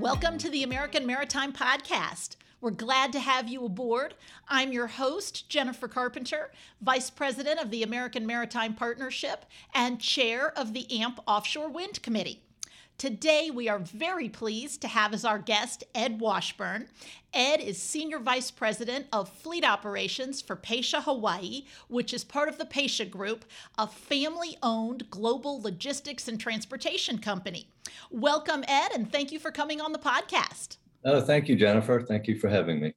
Welcome to the American Maritime Podcast. We're glad to have you aboard. I'm your host, Jennifer Carpenter, Vice President of the American Maritime Partnership and Chair of the AMP Offshore Wind Committee. Today, we are very pleased to have as our guest Ed Washburn. Ed is Senior Vice President of Fleet Operations for Pasha Hawaii, which is part of the Pasha Group, a family owned global logistics and transportation company. Welcome, Ed, and thank you for coming on the podcast. Oh, thank you, Jennifer. Thank you for having me.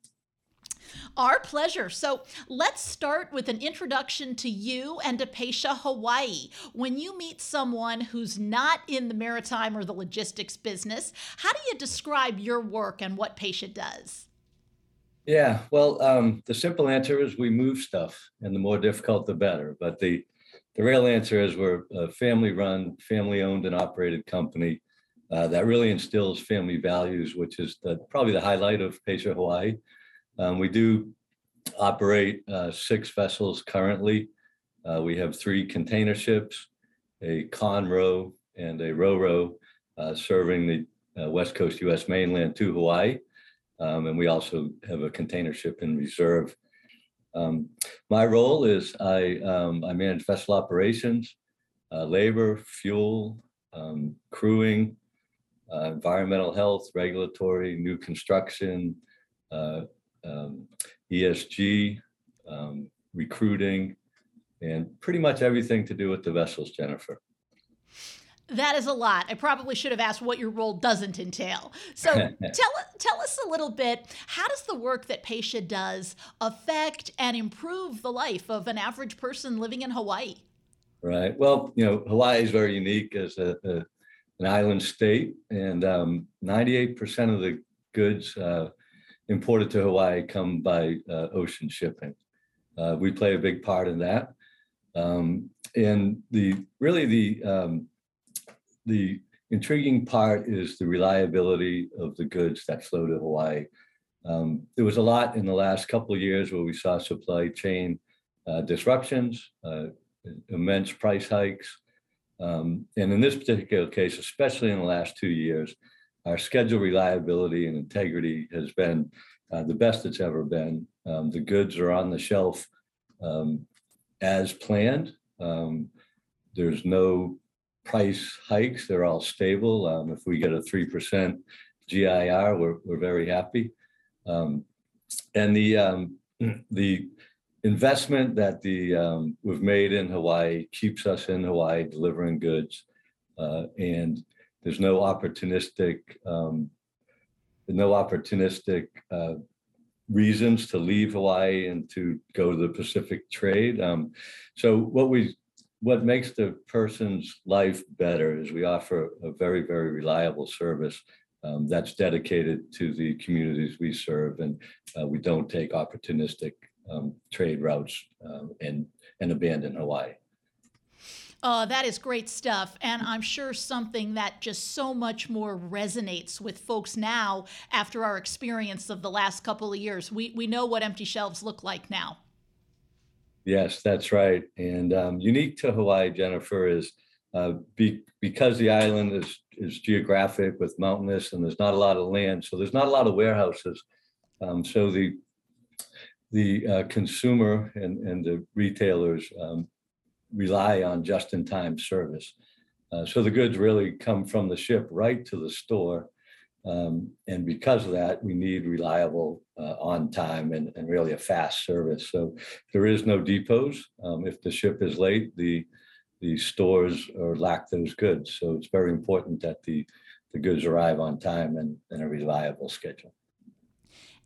Our pleasure. So let's start with an introduction to you and to Hawaii. When you meet someone who's not in the maritime or the logistics business, how do you describe your work and what Pasha does? Yeah, well, um, the simple answer is we move stuff, and the more difficult, the better. But the the real answer is we're a family-run, family-owned, and operated company uh, that really instills family values, which is the, probably the highlight of Pasha Hawaii. Um, we do operate uh, six vessels currently. Uh, we have three container ships, a ConRo and a Roro uh, serving the uh, West Coast US mainland to Hawaii. Um, and we also have a container ship in reserve. Um, my role is I, um, I manage vessel operations, uh, labor, fuel, um, crewing, uh, environmental health, regulatory, new construction, um, ESG, um, recruiting, and pretty much everything to do with the vessels, Jennifer. That is a lot. I probably should have asked what your role doesn't entail. So tell tell us a little bit. How does the work that Pasha does affect and improve the life of an average person living in Hawaii? Right. Well, you know, Hawaii is very unique as a, a an island state, and um, 98% of the goods uh, imported to Hawaii come by uh, ocean shipping. Uh, we play a big part in that. Um, and the really the um, the intriguing part is the reliability of the goods that flow to Hawaii. Um, there was a lot in the last couple of years where we saw supply chain uh, disruptions, uh, immense price hikes. Um, and in this particular case, especially in the last two years, our schedule reliability and integrity has been uh, the best it's ever been. Um, the goods are on the shelf um, as planned. Um, there's no price hikes. They're all stable. Um, if we get a 3% GIR, we're, we're very happy. Um, and the, um, the investment that the we've made in Hawaii keeps us in Hawaii delivering goods. Uh, and there's no opportunistic, um, no opportunistic uh, reasons to leave Hawaii and to go to the Pacific trade. Um, so what we, what makes the person's life better is we offer a very, very reliable service um, that's dedicated to the communities we serve, and uh, we don't take opportunistic um, trade routes um, and and abandon Hawaii. Uh, that is great stuff. And I'm sure something that just so much more resonates with folks now after our experience of the last couple of years. We, we know what empty shelves look like now. Yes, that's right. And um, unique to Hawaii, Jennifer, is uh, be, because the island is, is geographic with mountainous and there's not a lot of land, so there's not a lot of warehouses. Um, so the the uh, consumer and, and the retailers um, rely on just-in-time service. Uh, so the goods really come from the ship right to the store. Um, and because of that, we need reliable, uh, on time, and, and really a fast service. So there is no depots. Um, if the ship is late, the the stores or lack those goods. So it's very important that the the goods arrive on time and, and a reliable schedule.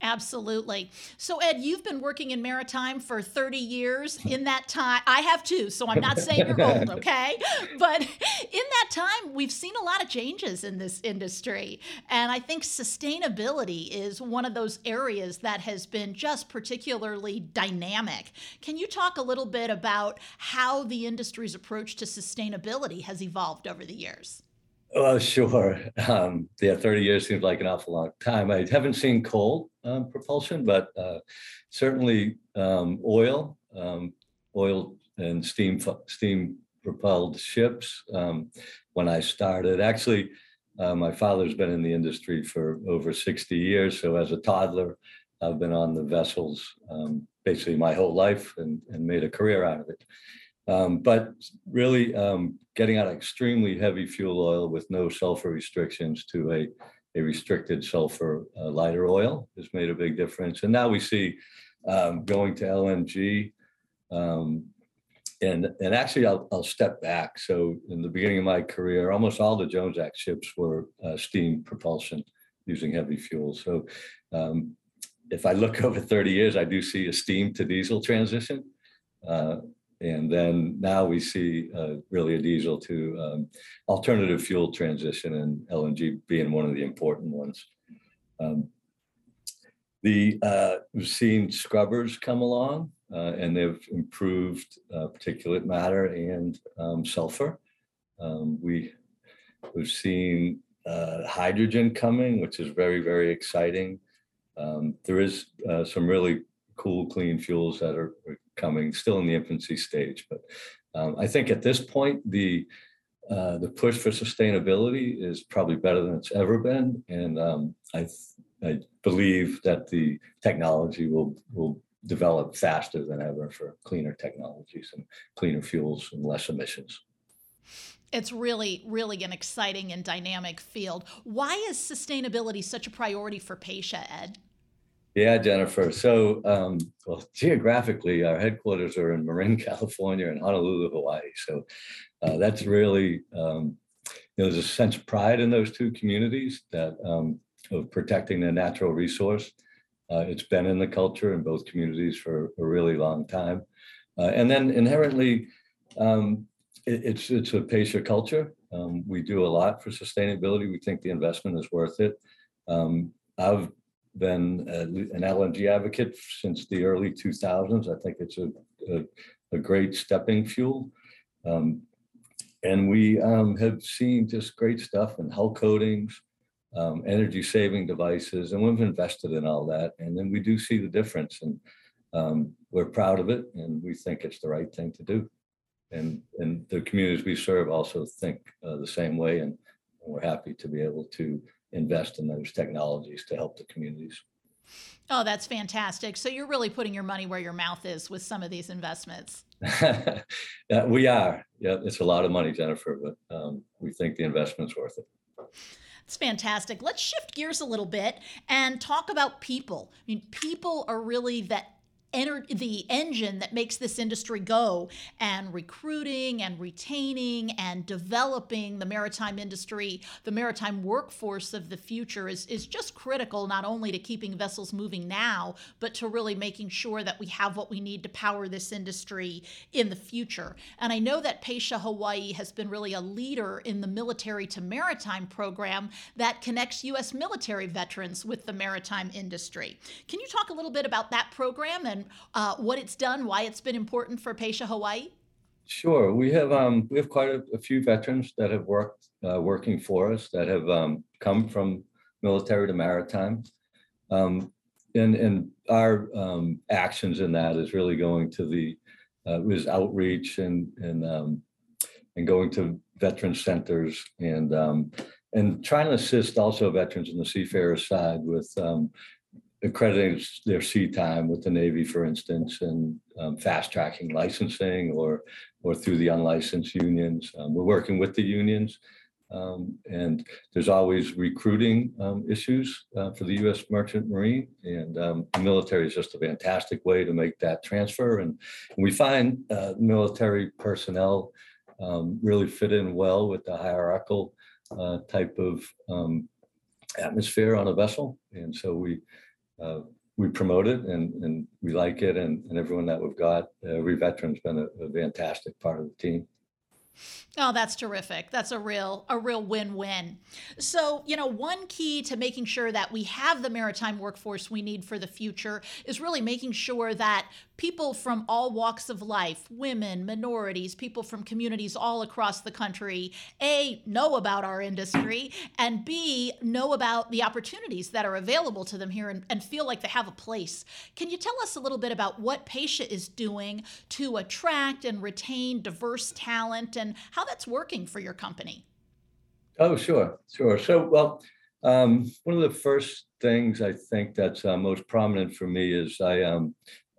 Absolutely. So, Ed, you've been working in maritime for 30 years. In that time, I have too, so I'm not saying you're old, okay? But in that time, we've seen a lot of changes in this industry. And I think sustainability is one of those areas that has been just particularly dynamic. Can you talk a little bit about how the industry's approach to sustainability has evolved over the years? Oh, sure. Um, yeah, 30 years seems like an awful long time. I haven't seen coal um, propulsion, but uh, certainly um, oil, um, oil and steam steam propelled ships. Um, when I started, actually, Uh, my father's been in the industry for over 60 years. So as a toddler, I've been on the vessels um, basically my whole life and, and made a career out of it. Um, but really um, getting out of extremely heavy fuel oil with no sulfur restrictions to a, a restricted sulfur uh, lighter oil has made a big difference. And now we see um, going to LNG. Um, and, and actually, I'll, I'll step back. So in the beginning of my career, almost all the Jones Act ships were uh, steam propulsion using heavy fuel. So um, if I look over 30 years, I do see a steam to diesel transition. Uh, and then now we see uh, really a diesel to um, alternative fuel transition and LNG being one of the important ones. Um, the uh, we've seen scrubbers come along uh, and they've improved uh, particulate matter and um, sulfur. Um, we we've seen uh, hydrogen coming, which is very very exciting. Um, there is uh, some really cool clean fuels that are, are coming, still in the infancy stage. But um, I think at this point, the uh, the push for sustainability is probably better than it's ever been, and um, I I believe that the technology will will develop faster than ever for cleaner technologies and cleaner fuels and less emissions. It's really, really an exciting and dynamic field. Why is sustainability such a priority for Pasha, Ed? Yeah, Jennifer. So, um, well, geographically, our headquarters are in Marin, California, and Honolulu, Hawaii. So, uh, that's really, um, you know, there's a sense of pride in those two communities that um, of protecting the natural resource. Uh, it's been in the culture in both communities for a really long time, uh, and then inherently, um, it, it's it's a Pasha culture. Um, we do a lot for sustainability. We think the investment is worth it. Um, I've been a, an LNG advocate since the early 2000s. I think it's a, a, a great stepping fuel. Um, and we um, have seen just great stuff in hull coatings, um, energy saving devices, and we've invested in all that. And then we do see the difference, and um, we're proud of it, and we think it's the right thing to do. And, and the communities we serve also think uh, the same way, and we're happy to be able to invest in those technologies to help the communities. Oh, that's fantastic. So you're really putting your money where your mouth is with some of these investments. yeah, we are. Yeah, it's a lot of money, Jennifer, but um, we think the investment's worth it. It's fantastic. Let's shift gears a little bit and talk about people. I mean, people are really that the engine that makes this industry go and recruiting and retaining and developing the maritime industry the maritime workforce of the future is, is just critical not only to keeping vessels moving now but to really making sure that we have what we need to power this industry in the future. And i know that Pasha hawaii has been really a leader in the military to maritime program that connects u.s military veterans with the maritime industry. Can you talk a little bit about that program and uh, what it's done, why it's been important for Pasha Hawaii? Sure, we have um, we have quite a, a, few veterans that have worked uh, working for us that have um, come from military to maritime, um, and and our um, actions in that is really going to the uh, was outreach and and um, and going to veteran centers and um, and trying to assist also veterans in the seafarer side with accrediting their sea time with the Navy, for instance, and um, fast tracking licensing or or through the unlicensed unions. Um, we're working with the unions, um, and there's always recruiting um, issues uh, for the U.S. Merchant Marine, and um, the military is just a fantastic way to make that transfer. And, and we find uh, military personnel um, really fit in well with the hierarchical uh, type of atmosphere on a vessel, and so we uh, we promote it and, and we like it and, and everyone that we've got, every veteran's been a, a fantastic part of the team. Oh, that's terrific. That's a real a real win-win. So, you know, one key to making sure that we have the maritime workforce we need for the future is really making sure that people from all walks of life, women, minorities, people from communities all across the country, A, know about our industry, and B, know about the opportunities that are available to them here and, and feel like they have a place. Can you tell us a little bit about what Pasha is doing to attract and retain diverse talent and how that's working for your company? Oh, sure, sure. So, well, um, one of the first things I think that's uh, most prominent for me is I um,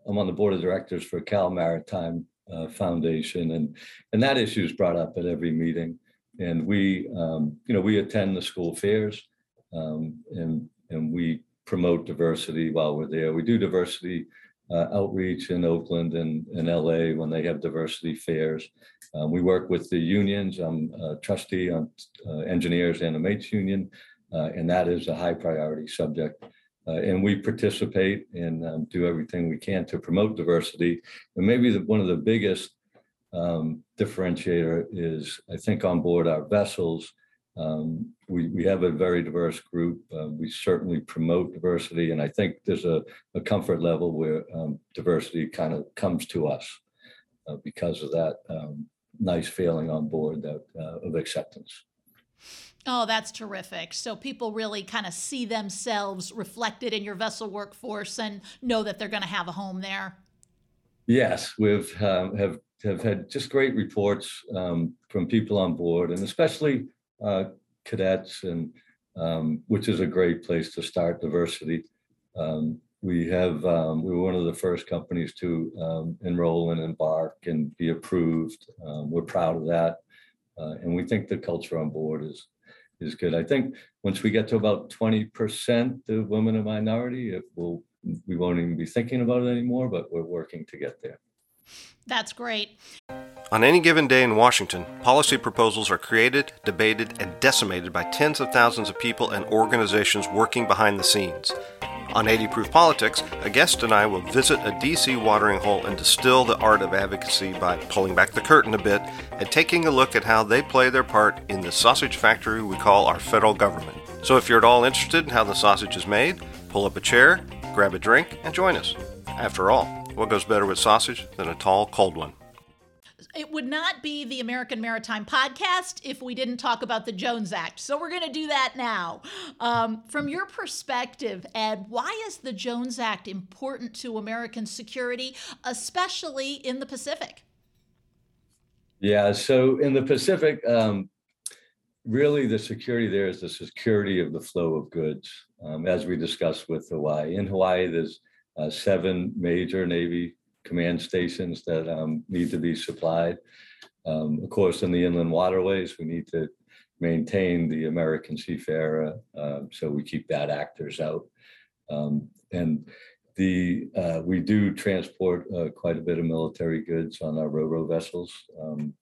I'm on the board of directors for Cal Maritime uh, Foundation, and and that issue is brought up at every meeting. And we, um, you know, we attend the school fairs, um, and and we promote diversity while we're there. We do diversity uh, outreach in Oakland and in LA when they have diversity fairs. Um, we work with the unions. I'm a trustee on uh, engineers and mates union, uh, and that is a high priority subject. Uh, and we participate and um, do everything we can to promote diversity. And maybe the, one of the biggest um, differentiator is, I think, on board our vessels. Um, we, we have a very diverse group. Uh, we certainly promote diversity, and I think there's a, a comfort level where um, diversity kind of comes to us uh, because of that um, nice feeling on board that, uh, of acceptance. Oh, that's terrific. So people really kind of see themselves reflected in your vessel workforce and know that they're going to have a home there. Yes, we've um, have have had just great reports um, from people on board, and especially uh, cadets, and um, which is a great place to start diversity. Um, we have um, we were one of the first companies to um, enroll and embark and be approved. Um, we're proud of that, uh, and we think the culture on board is is good. I think once we get to about twenty percent of women and minority, it will we won't even be thinking about it anymore. But we're working to get there. That's great. On any given day in Washington, policy proposals are created, debated, and decimated by tens of thousands of people and organizations working behind the scenes. On 80 Proof Politics, a guest and I will visit a DC watering hole and distill the art of advocacy by pulling back the curtain a bit and taking a look at how they play their part in the sausage factory we call our federal government. So if you're at all interested in how the sausage is made, pull up a chair, grab a drink, and join us. After all, what goes better with sausage than a tall, cold one? It would not be the American Maritime Podcast if we didn't talk about the Jones Act. So we're going to do that now. Um, from your perspective, Ed, why is the Jones Act important to American security, especially in the Pacific? Yeah, so in the Pacific, um, really the security there is the security of the flow of goods, um, as we discussed with Hawaii. In Hawaii, there's uh, seven major Navy command stations that um, need to be supplied. Um, of course, in the inland waterways, we need to maintain the American seafarer, uh, so we keep bad actors out. Um, and the uh, we do transport uh, quite a bit of military goods on our ro-ro vessels. Um,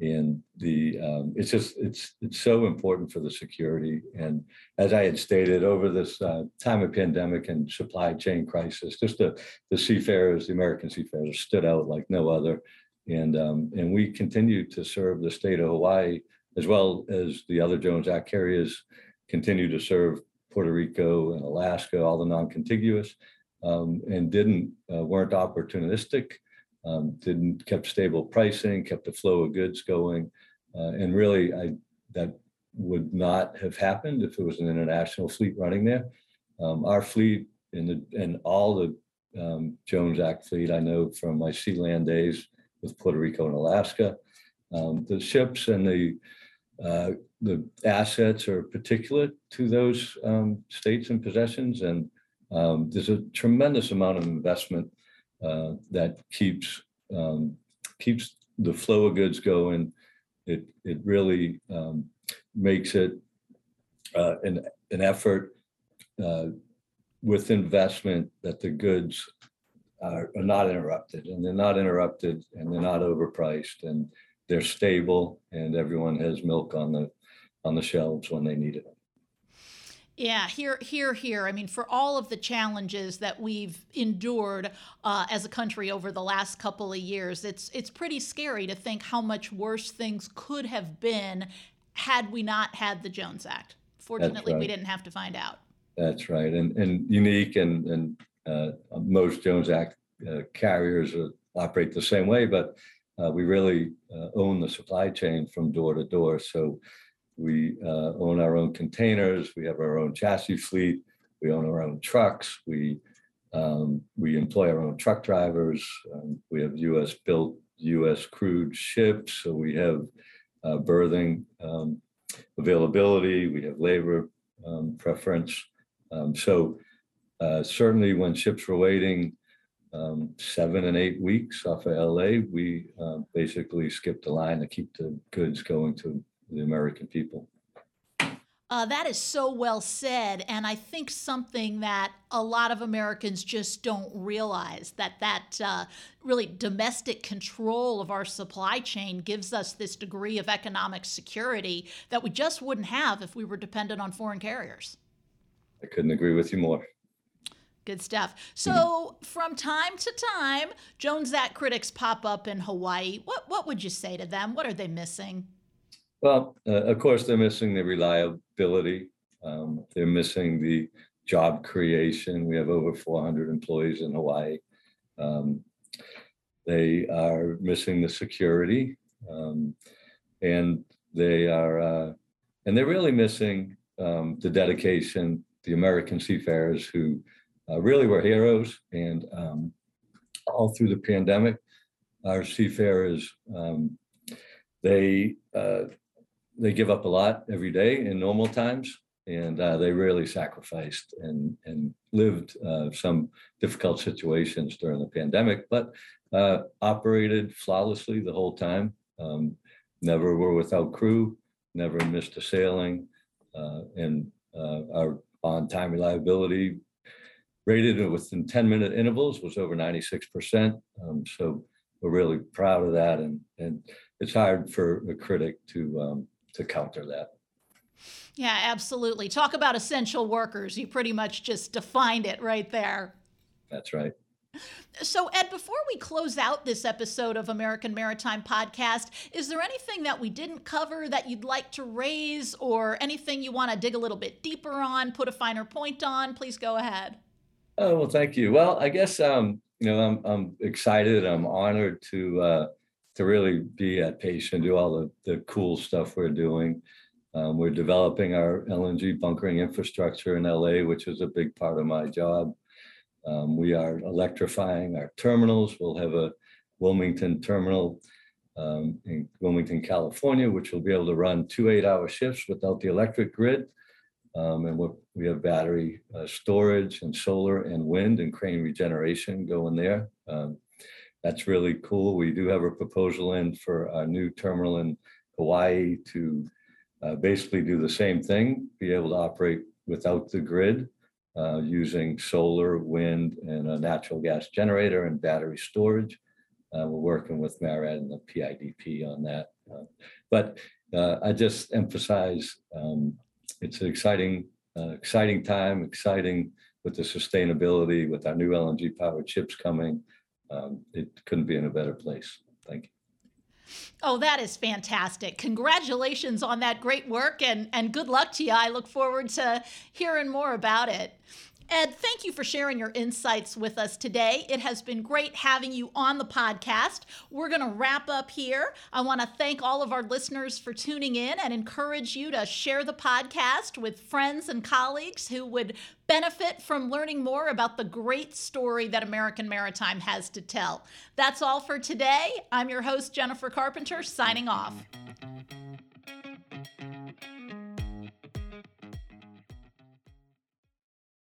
and the um, it's just it's it's so important for the security. And as i had stated over this uh, time of pandemic and supply chain crisis just the the seafarers the american seafarers stood out like no other. And um, and we continue to serve the state of hawaii as well as the other jones act carriers continue to serve puerto rico and alaska all the non-contiguous um, and didn't uh, weren't opportunistic um, didn't kept stable pricing, kept the flow of goods going, uh, and really, I that would not have happened if it was an international fleet running there. Um, our fleet and the and all the um, Jones Act fleet I know from my Sea-Land days with Puerto Rico and Alaska, um, the ships and the uh, the assets are particular to those um, states and possessions, and um, there's a tremendous amount of investment uh, that keeps um, keeps the flow of goods going. It it really um, makes it uh, an an effort uh, with investment that the goods are, are not interrupted, and they're not interrupted, and they're not overpriced, and they're stable, and everyone has milk on the on the shelves when they need it. Yeah, here, here, here. I mean, for all of the challenges that we've endured uh, as a country over the last couple of years, it's it's pretty scary to think how much worse things could have been had we not had the Jones Act. Fortunately, right. we didn't have to find out. That's right, and and unique, and and uh, most Jones Act uh, carriers operate the same way, but uh, we really uh, own the supply chain from door to door. So we uh, own our own containers. We have our own chassis fleet. We own our own trucks. We um, we employ our own truck drivers. Um, we have U.S. built, U.S. crewed ships. So we have uh, berthing um, availability, we have labor um, preference. Um, so uh, certainly when ships were waiting um, seven and eight weeks off of LA, we uh, basically skipped the line to keep the goods going to the American people. Uh, that is so well said, and I think something that a lot of Americans just don't realize that that uh, really domestic control of our supply chain gives us this degree of economic security that we just wouldn't have if we were dependent on foreign carriers. I couldn't agree with you more. Good stuff. So, from time to time, Jones Act critics pop up in Hawaii. What what would you say to them? What are they missing? Well, uh, of course, they're missing the reliability. Um, they're missing the job creation. We have over 400 employees in Hawaii. Um, they are missing the security, um, and they are, uh, and they're really missing um, the dedication. The American seafarers who uh, really were heroes, and um, all through the pandemic, our seafarers um, they uh, they give up a lot every day in normal times, and uh, they really sacrificed and and lived uh, some difficult situations during the pandemic, but uh, operated flawlessly the whole time. Um, never were without crew, never missed a sailing, uh, and uh, our on-time reliability rated within 10 minute intervals was over 96%. Um, so we're really proud of that. And, and it's hard for a critic to, um, to counter that. Yeah, absolutely. Talk about essential workers. You pretty much just defined it right there. That's right. So, Ed, before we close out this episode of American Maritime Podcast, is there anything that we didn't cover that you'd like to raise or anything you want to dig a little bit deeper on, put a finer point on? Please go ahead. Oh, well, thank you. Well, I guess, um, you know, I'm, I'm excited. I'm honored to, uh, to really be at Pace and do all the, the cool stuff we're doing. Um, we're developing our LNG bunkering infrastructure in LA, which is a big part of my job. Um, we are electrifying our terminals. We'll have a Wilmington terminal um, in Wilmington, California, which will be able to run two eight-hour shifts without the electric grid. Um, and we have battery uh, storage and solar and wind and crane regeneration going there. Um, that's really cool. We do have a proposal in for a new terminal in Hawaii to uh, basically do the same thing, be able to operate without the grid uh, using solar, wind, and a natural gas generator and battery storage. Uh, we're working with MARAD and the PIDP on that. Uh, but uh, I just emphasize um, it's an exciting, uh, exciting time, exciting with the sustainability, with our new LNG powered ships coming. Um, it couldn't be in a better place. Thank you. Oh, that is fantastic. Congratulations on that great work and, and good luck to you. I look forward to hearing more about it. Ed, thank you for sharing your insights with us today. It has been great having you on the podcast. We're going to wrap up here. I want to thank all of our listeners for tuning in and encourage you to share the podcast with friends and colleagues who would benefit from learning more about the great story that American Maritime has to tell. That's all for today. I'm your host, Jennifer Carpenter, signing off.